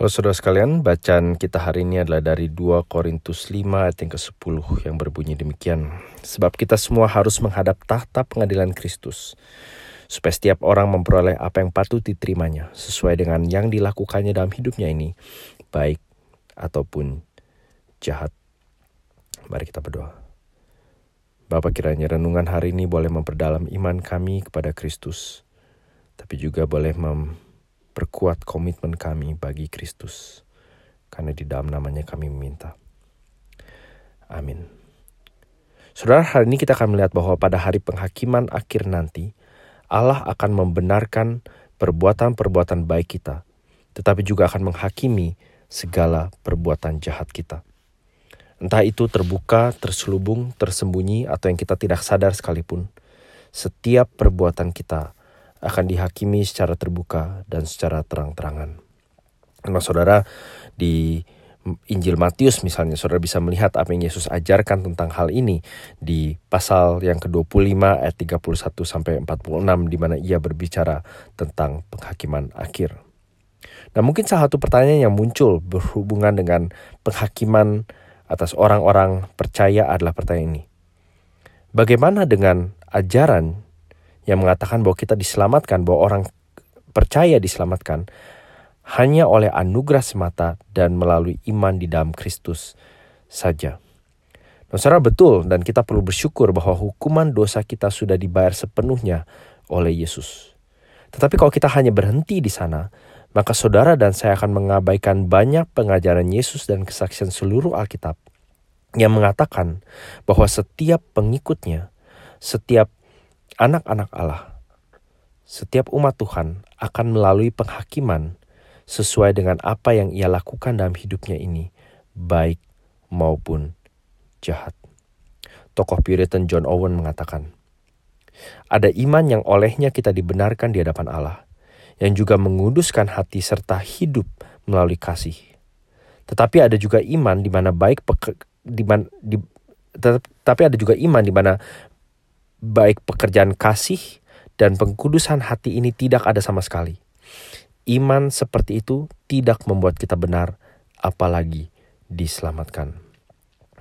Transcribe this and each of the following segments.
Halo saudara sekalian, bacaan kita hari ini adalah dari 2 Korintus 5 ayat yang ke-10 yang berbunyi demikian. Sebab kita semua harus menghadap tahta pengadilan Kristus, supaya setiap orang memperoleh apa yang patut diterimanya, sesuai dengan yang dilakukannya dalam hidupnya ini, baik ataupun jahat. Mari kita berdoa. Bapak kiranya renungan hari ini boleh memperdalam iman kami kepada Kristus, tapi juga boleh mem perkuat komitmen kami bagi Kristus. Karena di dalam namanya kami meminta. Amin. Saudara, hari ini kita akan melihat bahwa pada hari penghakiman akhir nanti, Allah akan membenarkan perbuatan-perbuatan baik kita, tetapi juga akan menghakimi segala perbuatan jahat kita. Entah itu terbuka, terselubung, tersembunyi, atau yang kita tidak sadar sekalipun, setiap perbuatan kita akan dihakimi secara terbuka dan secara terang-terangan. Nah saudara di Injil Matius misalnya saudara bisa melihat apa yang Yesus ajarkan tentang hal ini di pasal yang ke-25 ayat 31 sampai 46 di mana ia berbicara tentang penghakiman akhir. Nah, mungkin salah satu pertanyaan yang muncul berhubungan dengan penghakiman atas orang-orang percaya adalah pertanyaan ini. Bagaimana dengan ajaran yang mengatakan bahwa kita diselamatkan, bahwa orang percaya diselamatkan hanya oleh anugerah semata dan melalui iman di dalam Kristus saja. Nah, saudara betul dan kita perlu bersyukur bahwa hukuman dosa kita sudah dibayar sepenuhnya oleh Yesus. Tetapi kalau kita hanya berhenti di sana, maka saudara dan saya akan mengabaikan banyak pengajaran Yesus dan kesaksian seluruh Alkitab yang mengatakan bahwa setiap pengikutnya, setiap anak-anak Allah, setiap umat Tuhan akan melalui penghakiman sesuai dengan apa yang ia lakukan dalam hidupnya ini, baik maupun jahat. Tokoh Puritan John Owen mengatakan, ada iman yang olehnya kita dibenarkan di hadapan Allah, yang juga menguduskan hati serta hidup melalui kasih. Tetapi ada juga iman di mana baik di, man, di tetapi ada juga iman di mana baik pekerjaan kasih dan pengkudusan hati ini tidak ada sama sekali. Iman seperti itu tidak membuat kita benar, apalagi diselamatkan.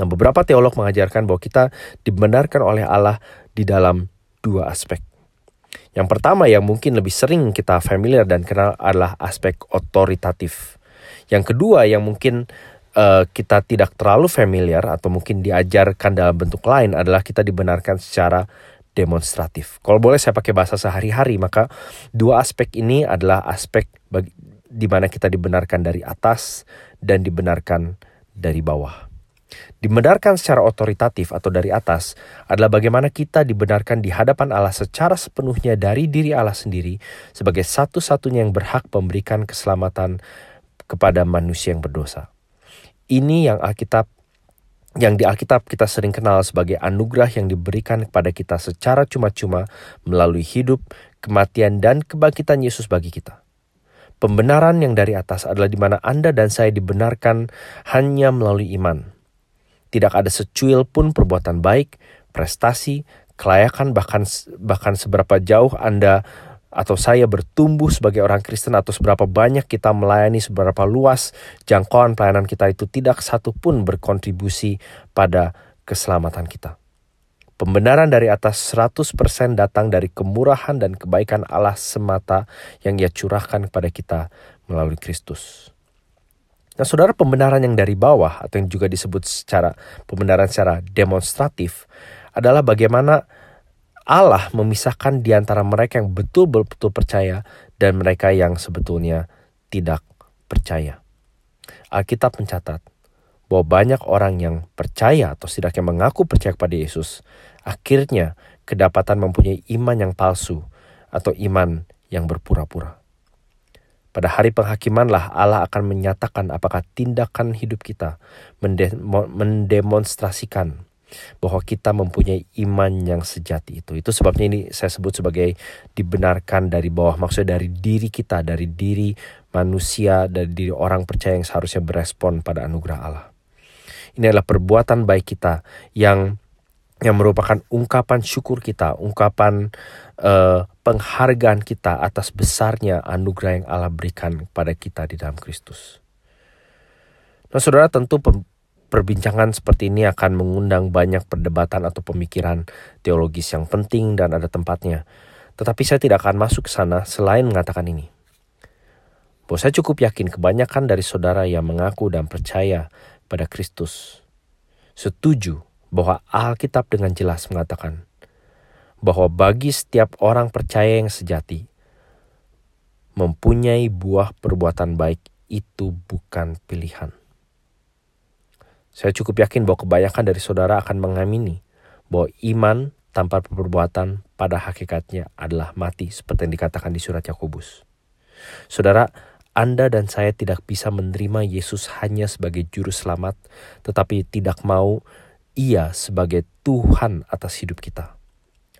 Nah, beberapa teolog mengajarkan bahwa kita dibenarkan oleh Allah di dalam dua aspek. Yang pertama yang mungkin lebih sering kita familiar dan kenal adalah aspek otoritatif. Yang kedua yang mungkin uh, kita tidak terlalu familiar atau mungkin diajarkan dalam bentuk lain adalah kita dibenarkan secara demonstratif. Kalau boleh saya pakai bahasa sehari-hari, maka dua aspek ini adalah aspek bagi, di mana kita dibenarkan dari atas dan dibenarkan dari bawah. Dibenarkan secara otoritatif atau dari atas adalah bagaimana kita dibenarkan di hadapan Allah secara sepenuhnya dari diri Allah sendiri sebagai satu-satunya yang berhak memberikan keselamatan kepada manusia yang berdosa. Ini yang Alkitab yang di Alkitab kita sering kenal sebagai anugerah yang diberikan kepada kita secara cuma-cuma melalui hidup, kematian, dan kebangkitan Yesus bagi kita. Pembenaran yang dari atas adalah di mana Anda dan saya dibenarkan hanya melalui iman. Tidak ada secuil pun perbuatan baik, prestasi, kelayakan bahkan bahkan seberapa jauh Anda atau saya bertumbuh sebagai orang Kristen atau seberapa banyak kita melayani, seberapa luas jangkauan pelayanan kita itu tidak satu pun berkontribusi pada keselamatan kita. Pembenaran dari atas 100% datang dari kemurahan dan kebaikan Allah semata yang ia curahkan kepada kita melalui Kristus. Nah saudara pembenaran yang dari bawah atau yang juga disebut secara pembenaran secara demonstratif adalah bagaimana Allah memisahkan di antara mereka yang betul-betul percaya dan mereka yang sebetulnya tidak percaya. Alkitab mencatat bahwa banyak orang yang percaya atau setidaknya mengaku percaya kepada Yesus, akhirnya kedapatan mempunyai iman yang palsu atau iman yang berpura-pura. Pada hari penghakimanlah Allah akan menyatakan apakah tindakan hidup kita mendemonstrasikan bahwa kita mempunyai iman yang sejati itu. Itu sebabnya ini saya sebut sebagai dibenarkan dari bawah, maksudnya dari diri kita, dari diri manusia, dari diri orang percaya yang seharusnya berespon pada anugerah Allah. Ini adalah perbuatan baik kita yang yang merupakan ungkapan syukur kita, ungkapan uh, penghargaan kita atas besarnya anugerah yang Allah berikan kepada kita di dalam Kristus. Nah, saudara, tentu perbincangan seperti ini akan mengundang banyak perdebatan atau pemikiran teologis yang penting dan ada tempatnya. Tetapi saya tidak akan masuk ke sana selain mengatakan ini. Bahwa saya cukup yakin kebanyakan dari saudara yang mengaku dan percaya pada Kristus setuju bahwa Alkitab dengan jelas mengatakan bahwa bagi setiap orang percaya yang sejati, mempunyai buah perbuatan baik itu bukan pilihan. Saya cukup yakin bahwa kebanyakan dari saudara akan mengamini bahwa iman tanpa perbuatan pada hakikatnya adalah mati seperti yang dikatakan di surat Yakobus. Saudara, Anda dan saya tidak bisa menerima Yesus hanya sebagai juru selamat, tetapi tidak mau ia sebagai Tuhan atas hidup kita.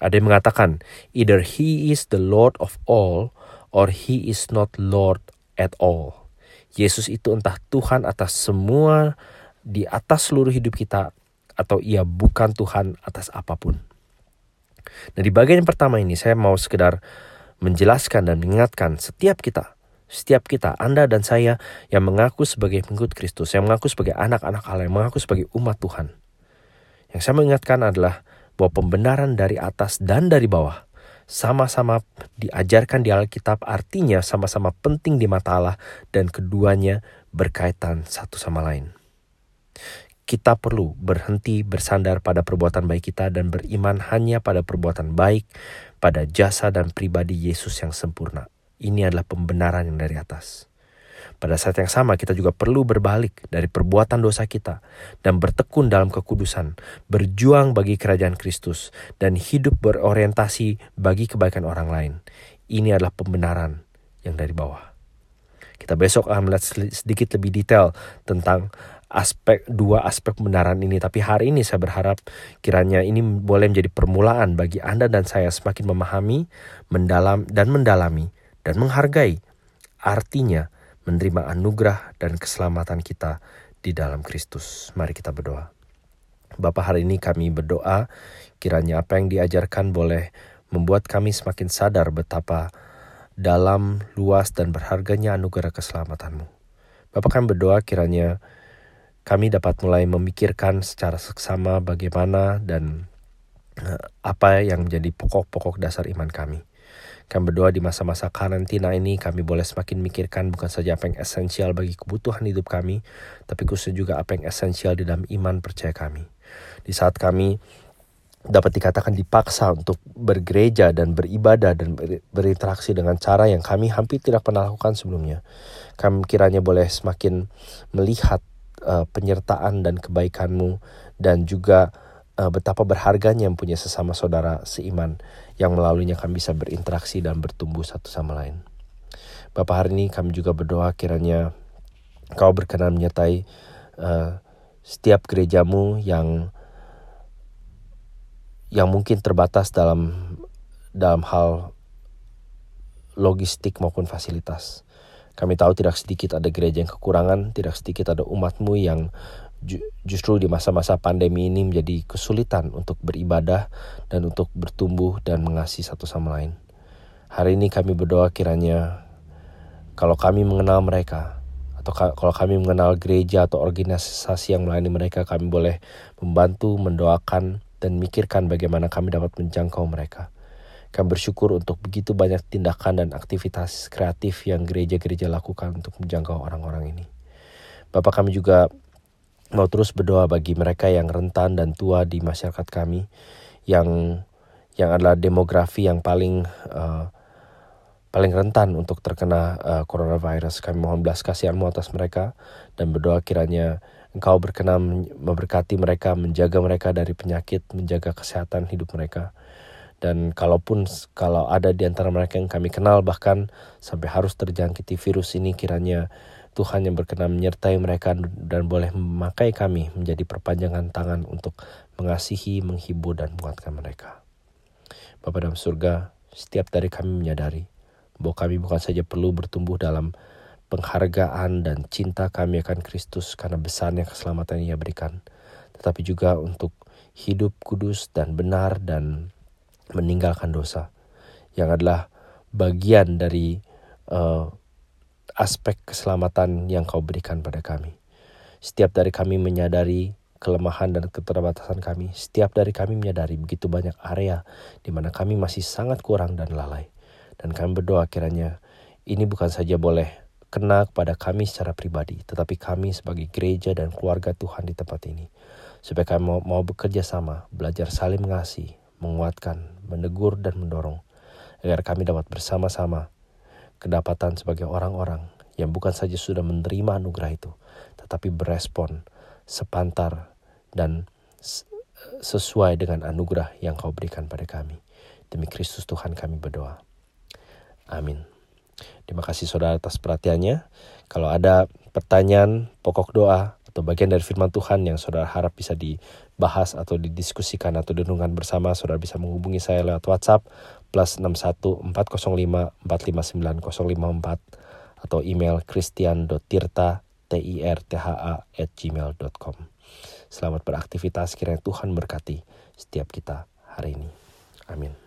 Ada yang mengatakan, either he is the Lord of all or he is not Lord at all. Yesus itu entah Tuhan atas semua di atas seluruh hidup kita atau ia bukan Tuhan atas apa pun. Nah di bagian yang pertama ini saya mau sekedar menjelaskan dan mengingatkan setiap kita, setiap kita, Anda dan saya yang mengaku sebagai pengikut Kristus, yang mengaku sebagai anak-anak Allah, yang mengaku sebagai umat Tuhan yang saya mengingatkan adalah bahwa pembenaran dari atas dan dari bawah sama-sama diajarkan di Alkitab artinya sama-sama penting di mata Allah dan keduanya berkaitan satu sama lain. Kita perlu berhenti bersandar pada perbuatan baik kita dan beriman hanya pada perbuatan baik, pada jasa dan pribadi Yesus yang sempurna. Ini adalah pembenaran yang dari atas. Pada saat yang sama kita juga perlu berbalik dari perbuatan dosa kita dan bertekun dalam kekudusan, berjuang bagi kerajaan Kristus dan hidup berorientasi bagi kebaikan orang lain. Ini adalah pembenaran yang dari bawah. Kita besok akan melihat sedikit lebih detail tentang aspek dua aspek pembenaran ini tapi hari ini saya berharap kiranya ini boleh menjadi permulaan bagi Anda dan saya semakin memahami, mendalam dan mendalami dan menghargai artinya menerima anugerah dan keselamatan kita di dalam Kristus. Mari kita berdoa. Bapak hari ini kami berdoa kiranya apa yang diajarkan boleh membuat kami semakin sadar betapa dalam, luas, dan berharganya anugerah keselamatanmu. Bapak kami berdoa kiranya kami dapat mulai memikirkan secara seksama bagaimana dan eh, apa yang menjadi pokok-pokok dasar iman kami. Kami berdoa di masa-masa karantina ini kami boleh semakin mikirkan bukan saja apa yang esensial bagi kebutuhan hidup kami, tapi khususnya juga apa yang esensial di dalam iman percaya kami. Di saat kami dapat dikatakan dipaksa untuk bergereja dan beribadah dan berinteraksi dengan cara yang kami hampir tidak pernah lakukan sebelumnya. Kami kiranya boleh semakin melihat uh, penyertaan dan kebaikanmu dan juga uh, betapa berharganya yang punya sesama saudara seiman yang melaluinya kami bisa berinteraksi dan bertumbuh satu sama lain. Bapak hari ini kami juga berdoa kiranya Kau berkenan menyertai uh, setiap gerejamu yang yang mungkin terbatas dalam dalam hal logistik maupun fasilitas. Kami tahu tidak sedikit ada gereja yang kekurangan, tidak sedikit ada umatmu yang justru di masa-masa pandemi ini menjadi kesulitan untuk beribadah dan untuk bertumbuh dan mengasihi satu sama lain. Hari ini kami berdoa kiranya kalau kami mengenal mereka atau kalau kami mengenal gereja atau organisasi yang melayani mereka, kami boleh membantu, mendoakan, dan mikirkan bagaimana kami dapat menjangkau mereka. Kami bersyukur untuk begitu banyak tindakan dan aktivitas kreatif yang gereja-gereja lakukan untuk menjangkau orang-orang ini. Bapak kami juga mau terus berdoa bagi mereka yang rentan dan tua di masyarakat kami yang yang adalah demografi yang paling uh, paling rentan untuk terkena uh, coronavirus. Kami mohon belas kasihanmu atas mereka dan berdoa kiranya Engkau berkenan memberkati mereka, menjaga mereka dari penyakit, menjaga kesehatan hidup mereka. Dan kalaupun kalau ada di antara mereka yang kami kenal bahkan sampai harus terjangkiti virus ini kiranya Tuhan yang berkenan menyertai mereka dan boleh memakai kami menjadi perpanjangan tangan untuk mengasihi, menghibur, dan menguatkan mereka. Bapa dalam surga, setiap dari kami menyadari bahwa kami bukan saja perlu bertumbuh dalam penghargaan dan cinta kami akan Kristus karena besarnya keselamatan yang ia berikan, tetapi juga untuk hidup kudus dan benar dan meninggalkan dosa yang adalah bagian dari uh, aspek keselamatan yang kau berikan pada kami. Setiap dari kami menyadari kelemahan dan keterbatasan kami. Setiap dari kami menyadari begitu banyak area di mana kami masih sangat kurang dan lalai. Dan kami berdoa kiranya ini bukan saja boleh kena kepada kami secara pribadi, tetapi kami sebagai gereja dan keluarga Tuhan di tempat ini. Supaya kami mau, mau bekerja sama, belajar saling mengasihi, menguatkan, menegur, dan mendorong. Agar kami dapat bersama-sama kedapatan sebagai orang-orang yang bukan saja sudah menerima anugerah itu, tetapi berespon sepantar dan sesuai dengan anugerah yang kau berikan pada kami. Demi Kristus Tuhan kami berdoa. Amin. Terima kasih saudara atas perhatiannya. Kalau ada pertanyaan, pokok doa, atau bagian dari firman Tuhan yang saudara harap bisa dibahas atau didiskusikan atau denungan bersama, saudara bisa menghubungi saya lewat WhatsApp plus 61 405 459 054 atau email christian.tirta t i r t h a at gmail.com. Selamat beraktivitas, kiranya Tuhan berkati setiap kita hari ini. Amin.